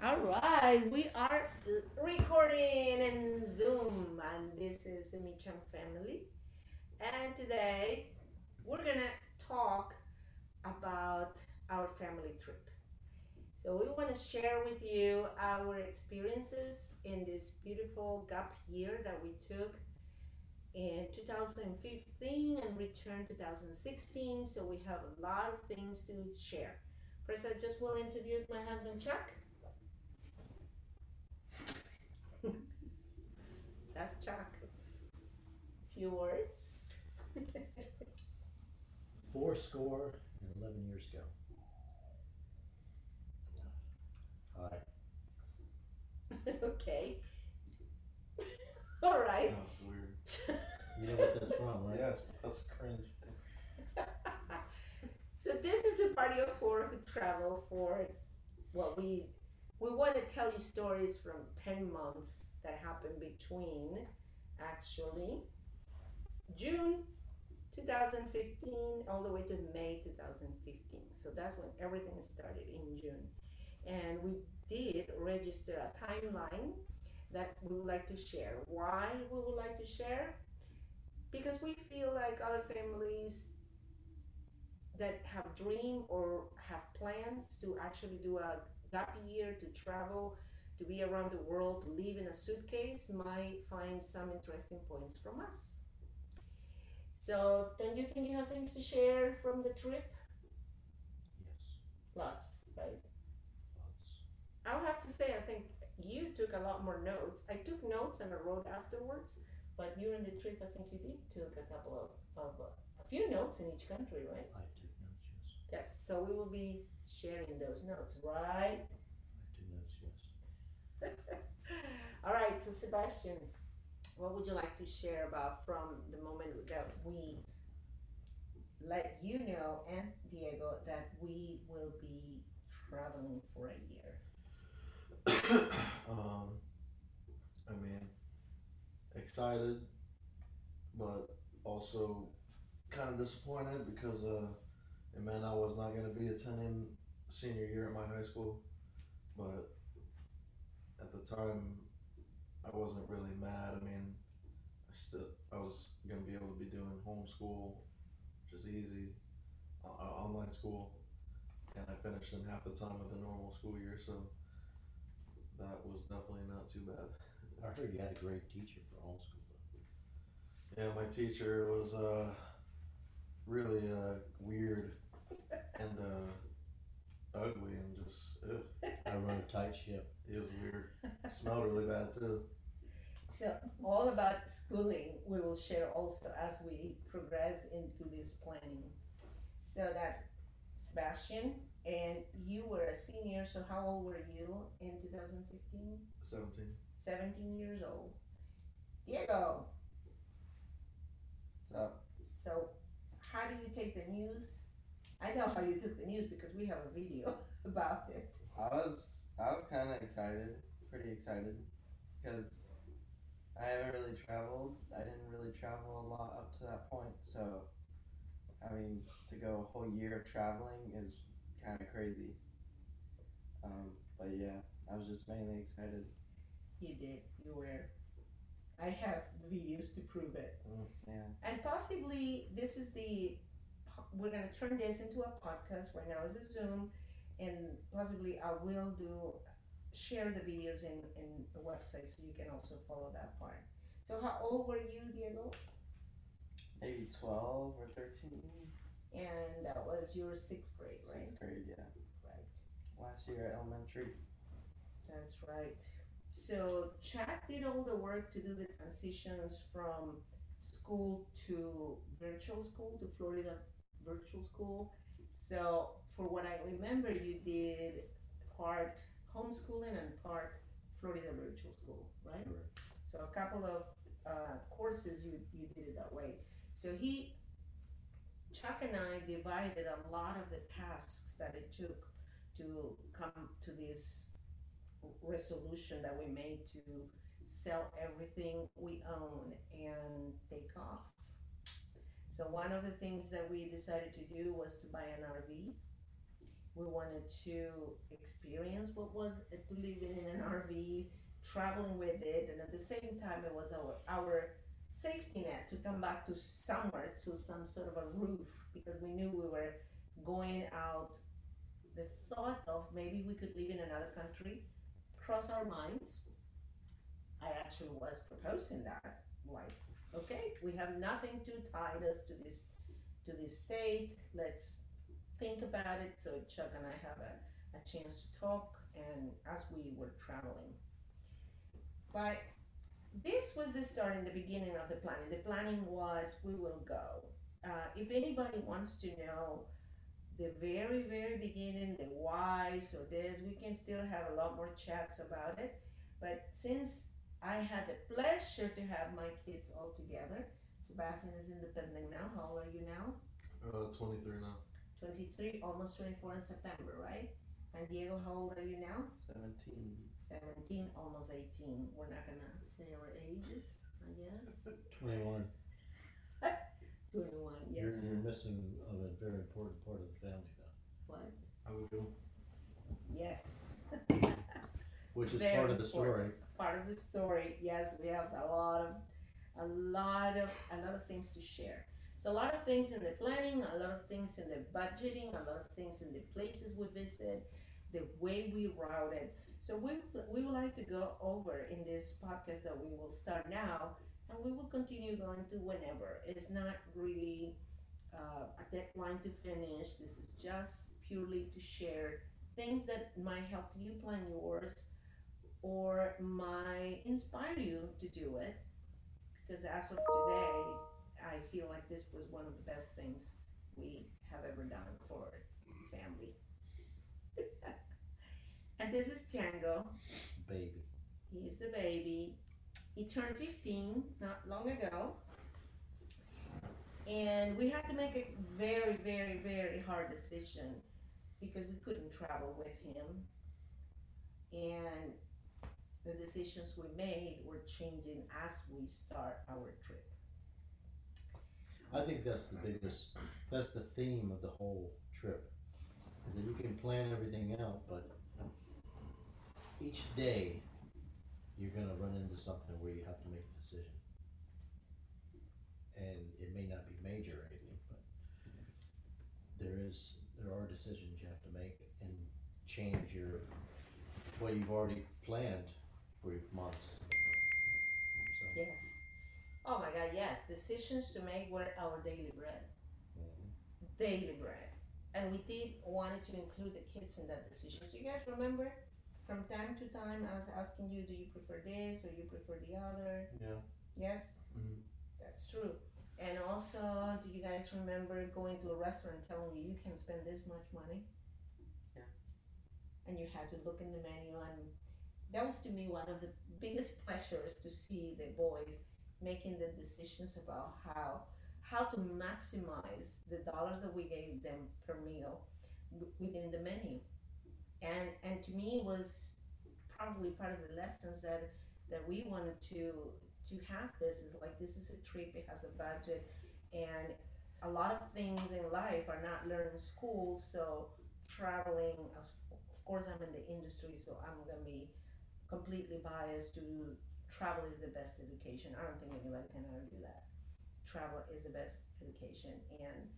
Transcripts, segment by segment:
All right, we are recording in Zoom, and this is the Meacham family. And today we're gonna talk about our family trip. So we want to share with you our experiences in this beautiful gap year that we took in 2015 and returned 2016. So we have a lot of things to share. First, I just will introduce my husband Chuck. That's Chuck. Few words. Four score and eleven years ago. Hi. okay. All right. That was weird. You know what that's from, right? Yes, that's cringe. So this is the party of four who travel for what we we want to tell you stories from 10 months that happened between actually June 2015 all the way to May 2015. So that's when everything started in June. And we did register a timeline that we would like to share. Why we would like to share? Because we feel like other families that have dream or have plans to actually do a gap year to travel to be around the world to live in a suitcase might find some interesting points from us. So don't you think you have things to share from the trip? Yes. lots right? Lots. i'll have to say i think you took a lot more notes. I took notes and i wrote afterwards but during the trip i think you did took a couple of, of uh, a few notes in each country right? I yes. so we will be sharing those notes right yes. All right, so Sebastian, what would you like to share about from the moment that we let you know and Diego that we will be traveling for a year? um, I mean, excited, but also kind of disappointed because uh, it meant I was not going to be attending senior year at my high school. But at the time, I wasn't really mad. I mean, I still I was going to be able to be doing homeschool, which is easy, uh, uh, online school, and I finished in half the time of the normal school year, so that was definitely not too bad. I heard you had a great teacher for homeschool. Yeah, my teacher was uh, really uh, weird and uh, ugly and just ugh, I run a tight ship. It was weird. Smelled really bad too. So all about schooling we will share also as we progress into this planning. So that's Sebastian, and you were a senior. So how old were you in 2015? Seventeen. 17 years old. Diego. So So, how do you take the news? I know how you took the news because we have a video about it. I was I was kind of excited, pretty excited, because I haven't really traveled. I didn't really travel a lot up to that point. So, I mean, to go a whole year of traveling is kind of crazy. Um, but yeah, I was just mainly excited. You did. You were. I have the videos to prove it. Yeah. And possibly this is the. We're gonna turn this into a podcast. Right now is a Zoom, and possibly I will do share the videos in in the website so you can also follow that part. So how old were you, Diego? Maybe twelve or thirteen. And that was your sixth grade, right? Sixth grade, yeah. Right. Last year at elementary. That's right. So Chad did all the work to do the transitions from school to virtual school to Florida virtual school. So for what I remember, you did part homeschooling and part Florida virtual school, right? Correct. So a couple of uh, courses you you did it that way. So he, Chuck and I divided a lot of the tasks that it took to come to this resolution that we made to sell everything we own and take off. So one of the things that we decided to do was to buy an RV. We wanted to experience what was to live in an RV, traveling with it, and at the same time, it was our our safety net to come back to somewhere to some sort of a roof because we knew we were going out. The thought of maybe we could live in another country crossed our minds. I actually was proposing that, like, okay, we have nothing to tie us to this to this state. Let's think about it. So Chuck and I have a, a chance to talk, and as we were traveling, but this was the start in the beginning of the planning. The planning was we will go. Uh, if anybody wants to know the very, very beginning, the whys or this, we can still have a lot more chats about it. But since I had the pleasure to have my kids all together, Sebastian is independent now. How old are you now? Uh, 23 now. 23, almost 24 in September, right? And Diego, how old are you now? 17. 17, almost 18. We're not gonna say our ages, I guess. Twenty-one. 21, You're, yes. you're missing a very important part of the family though, What? How we do? Yes. which is Very part of the important. Part of the story, yes, we have a lot of, a lot of, a lot of things to share. So a lot of things in the planning, a lot of things in the budgeting, a lot of things in the places we visit, the way we routed. So we, we would like to go over in this podcast that we will start now and we will continue going to whenever. It's not really uh, a deadline to finish. This is just purely to share things that might help you plan yours or might inspire you to do it. Because as of today, I feel like this was one of the best things we have ever done for family. and this is Tango. Baby. He's the baby. He turned 15 not long ago. And we had to make a very, very, very hard decision because we couldn't travel with him. And the decisions we made were changing as we start our trip. I think that's the biggest, that's the theme of the whole trip. Is that you can plan everything out, but each day you're gonna run into something where you have to make a decision. And it may not be major or anything, but there is, there are decisions you have to make and change your, what you've already planned for months. So, Yes. Oh my God, yes. Decisions to make were our daily bread. mhm. daily bread. And we did wanted to include the kids in that decision. So you guys remember from time to time I was asking you, do you prefer this or you prefer the other? Yeah. Yes? Mhm. That's true. And also, do you guys remember going to a restaurant telling you you can spend this much money? Yeah. And you had to look in the menu and that was to me one of the biggest pleasures to see the boys making the decisions about how how to maximize the dollars that we gave them per meal within the menu. And and to me was probably part of the lessons that that we wanted to to have this is like this is a trip it has a budget and a lot of things in life are not learned in school so traveling of course i'm in the industry so i'm gonna be completely biased to travel is the best education. I don't think anybody can argue that. Travel is the best education and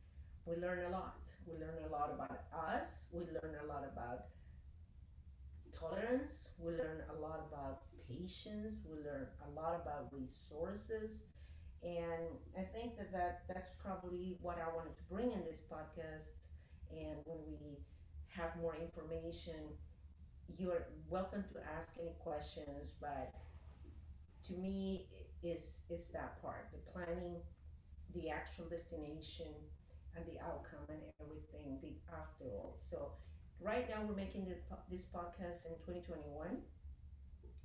we learn a lot. We learn a lot about us. We learn a lot about tolerance. We learn a lot about patience. We learn a lot about resources. And i think that, that that's probably what i wanted to bring in this podcast. And when we have more information you're welcome to ask any questions but to me is is that part the planning the actual destination and the outcome and everything the after all. So right now we're making the, this podcast in 2021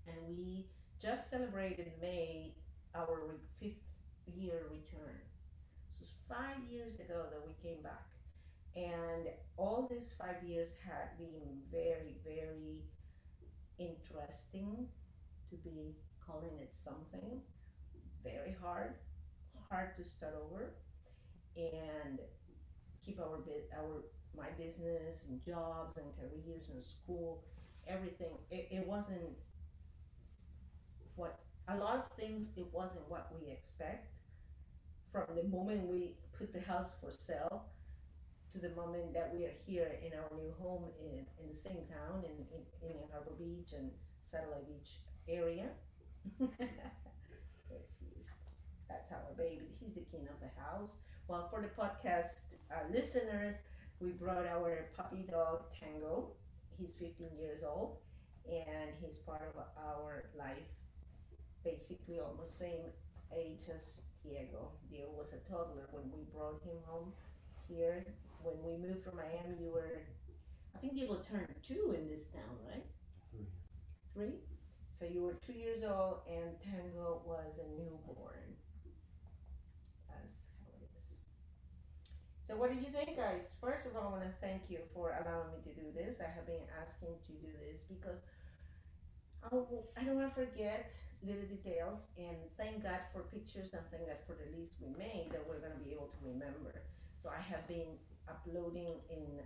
and we just celebrated may our fifth year return. So it's five years ago that we came back and all these five years had been very very interesting to be calling it something very hard hard to start over and keep our our my business and jobs and careers and school, everything. It, it wasn't what a lot of things. It wasn't what we expect from the moment we put the house for sale to the moment that we are here in our new home in, in the same town in, in, in Harbor Beach and Satellite Beach area. that's our baby. He's the king of the house. Well, for the podcast uh, listeners, we brought our puppy dog Tango. He's 15 years old and he's part of our life. Basically, almost same age as Diego. Diego was a toddler when we brought him home here. When we moved from Miami, you were, I think you were turned two in this town, right? Three. Three? So you were two years old and Tango was a newborn. That's how it is. So what do you think, guys? First of all, I want to thank you for allowing me to do this. I have been asking to do this because I don't want to forget little details and thank God for pictures and thank God for the list we made that we're going to be able to remember. So I have been uploading in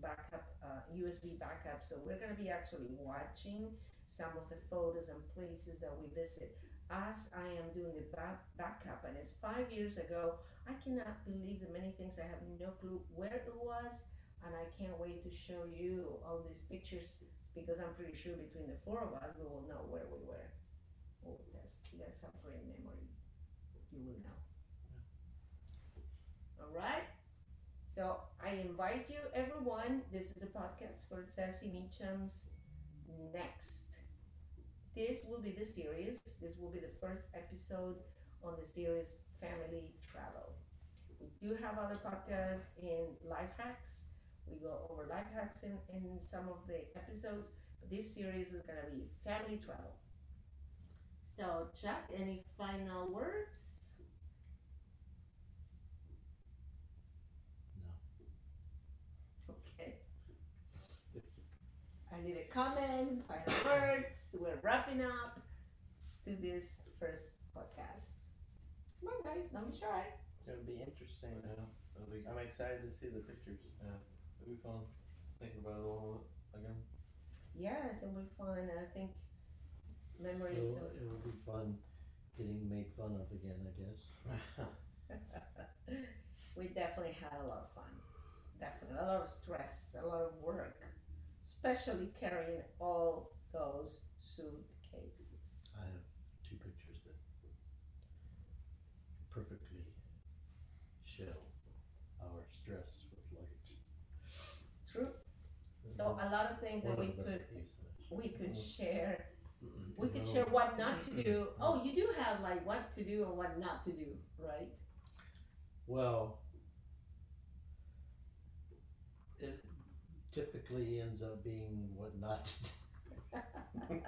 backup, uh, USB backup. So we're going to be actually watching some of the photos and places that we visit as I am doing the back, backup. And it's five years ago. I cannot believe the many things I have no clue where it was. And I can't wait to show you all these pictures because I'm pretty sure between the four of us we will know where we were. Oh, yes, you guys have great memory. You will know. All right. So I invite you, everyone. This is the podcast for Sassy Meacham's next. This will be the series. This will be the first episode on the series Family Travel. We do have other podcasts in life hacks. We go over life hacks in, in some of the episodes, but this series is gonna be family travel. So, Chuck, any final words? No. Okay. I need a comment, final words. We're wrapping up to this first podcast. Come on, guys, don't be shy. It would be interesting. Yeah, that'll be, I'm excited to see the pictures. Yeah, it'll be fun. Thinking about it all again. Yes, and we fun, I think memories. It'll, of- it'll be fun getting made fun of again, I guess. we definitely had a lot of fun. Definitely a lot of stress, a lot of work, especially carrying all those suitcases. I have two pictures that perfectly show our stress with luggage. True. So a lot of things that we could doesn't use much. we could share. We could share what not to do. Oh, you do have like what to do and what not to do, right? Well, it typically ends up being what not to do.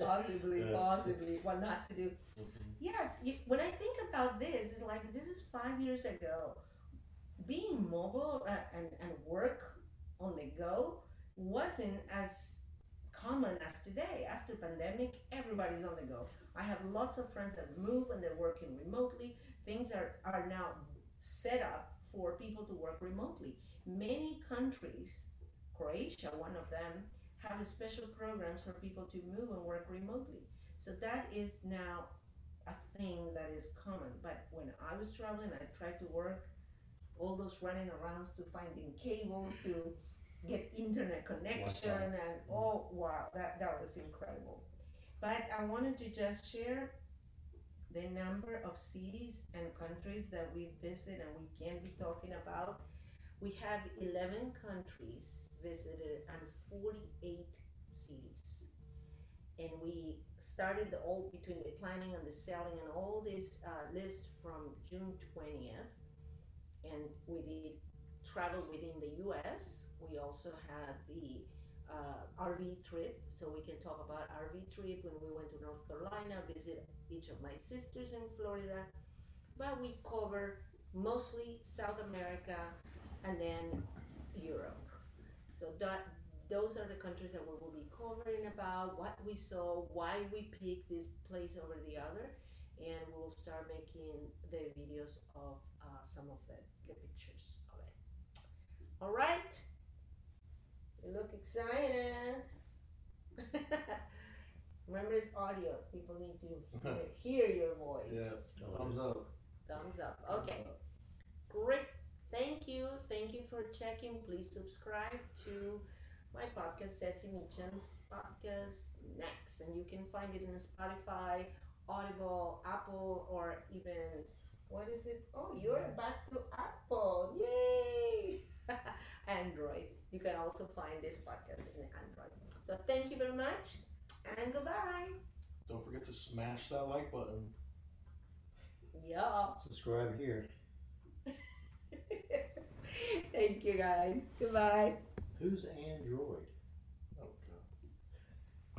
possibly, possibly, what not to do. Mhm. Yes, you, when I think about this, it's like this is five years ago. Being mobile uh, and, and work on the go wasn't as common as today. After pandemic, everybody's on the go. I have lots of friends that move and they're working remotely. Things are, are now set up for people to work remotely. Many countries, Croatia, one of them, have special programs for people to move and work remotely. So that is now a thing that is common. But when I was traveling, I tried to work all those running arounds to finding cables to get internet connection Wi-Fi. and oh wow, that, that was incredible. But I wanted to just share the number of cities and countries that we visit and we can be talking about. We have 11 countries visited and 48 cities and we started the all between the planning and the selling and all this uh, list from June 20th. And we did travel within the US. We also had the uh, RV trip, so we can talk about RV trip when we went to North Carolina, visit each of my sisters in Florida. But we cover mostly South America and then Europe. So that those are the countries that we will be covering about what we saw, why we picked this place over the other, and we'll start making the videos of uh, some of the, the pictures of it. All right. You look excited. Remember, it's audio. People need to hear, hear your voice. Yeah. Thumbs up. Thumbs up. Thumbs Okay. up. Great. Thank you. Thank you for checking. Please subscribe to my podcast, Sesame Chums Podcast Next. And you can find it in Spotify, Audible, Apple, or even, what is it? Oh, you're back to Apple. Yay! Android. You can also find this podcast in Android. So thank you very much and goodbye. Don't forget to smash that like button. Yeah. Subscribe here. thank you guys. Goodbye. Who's Android?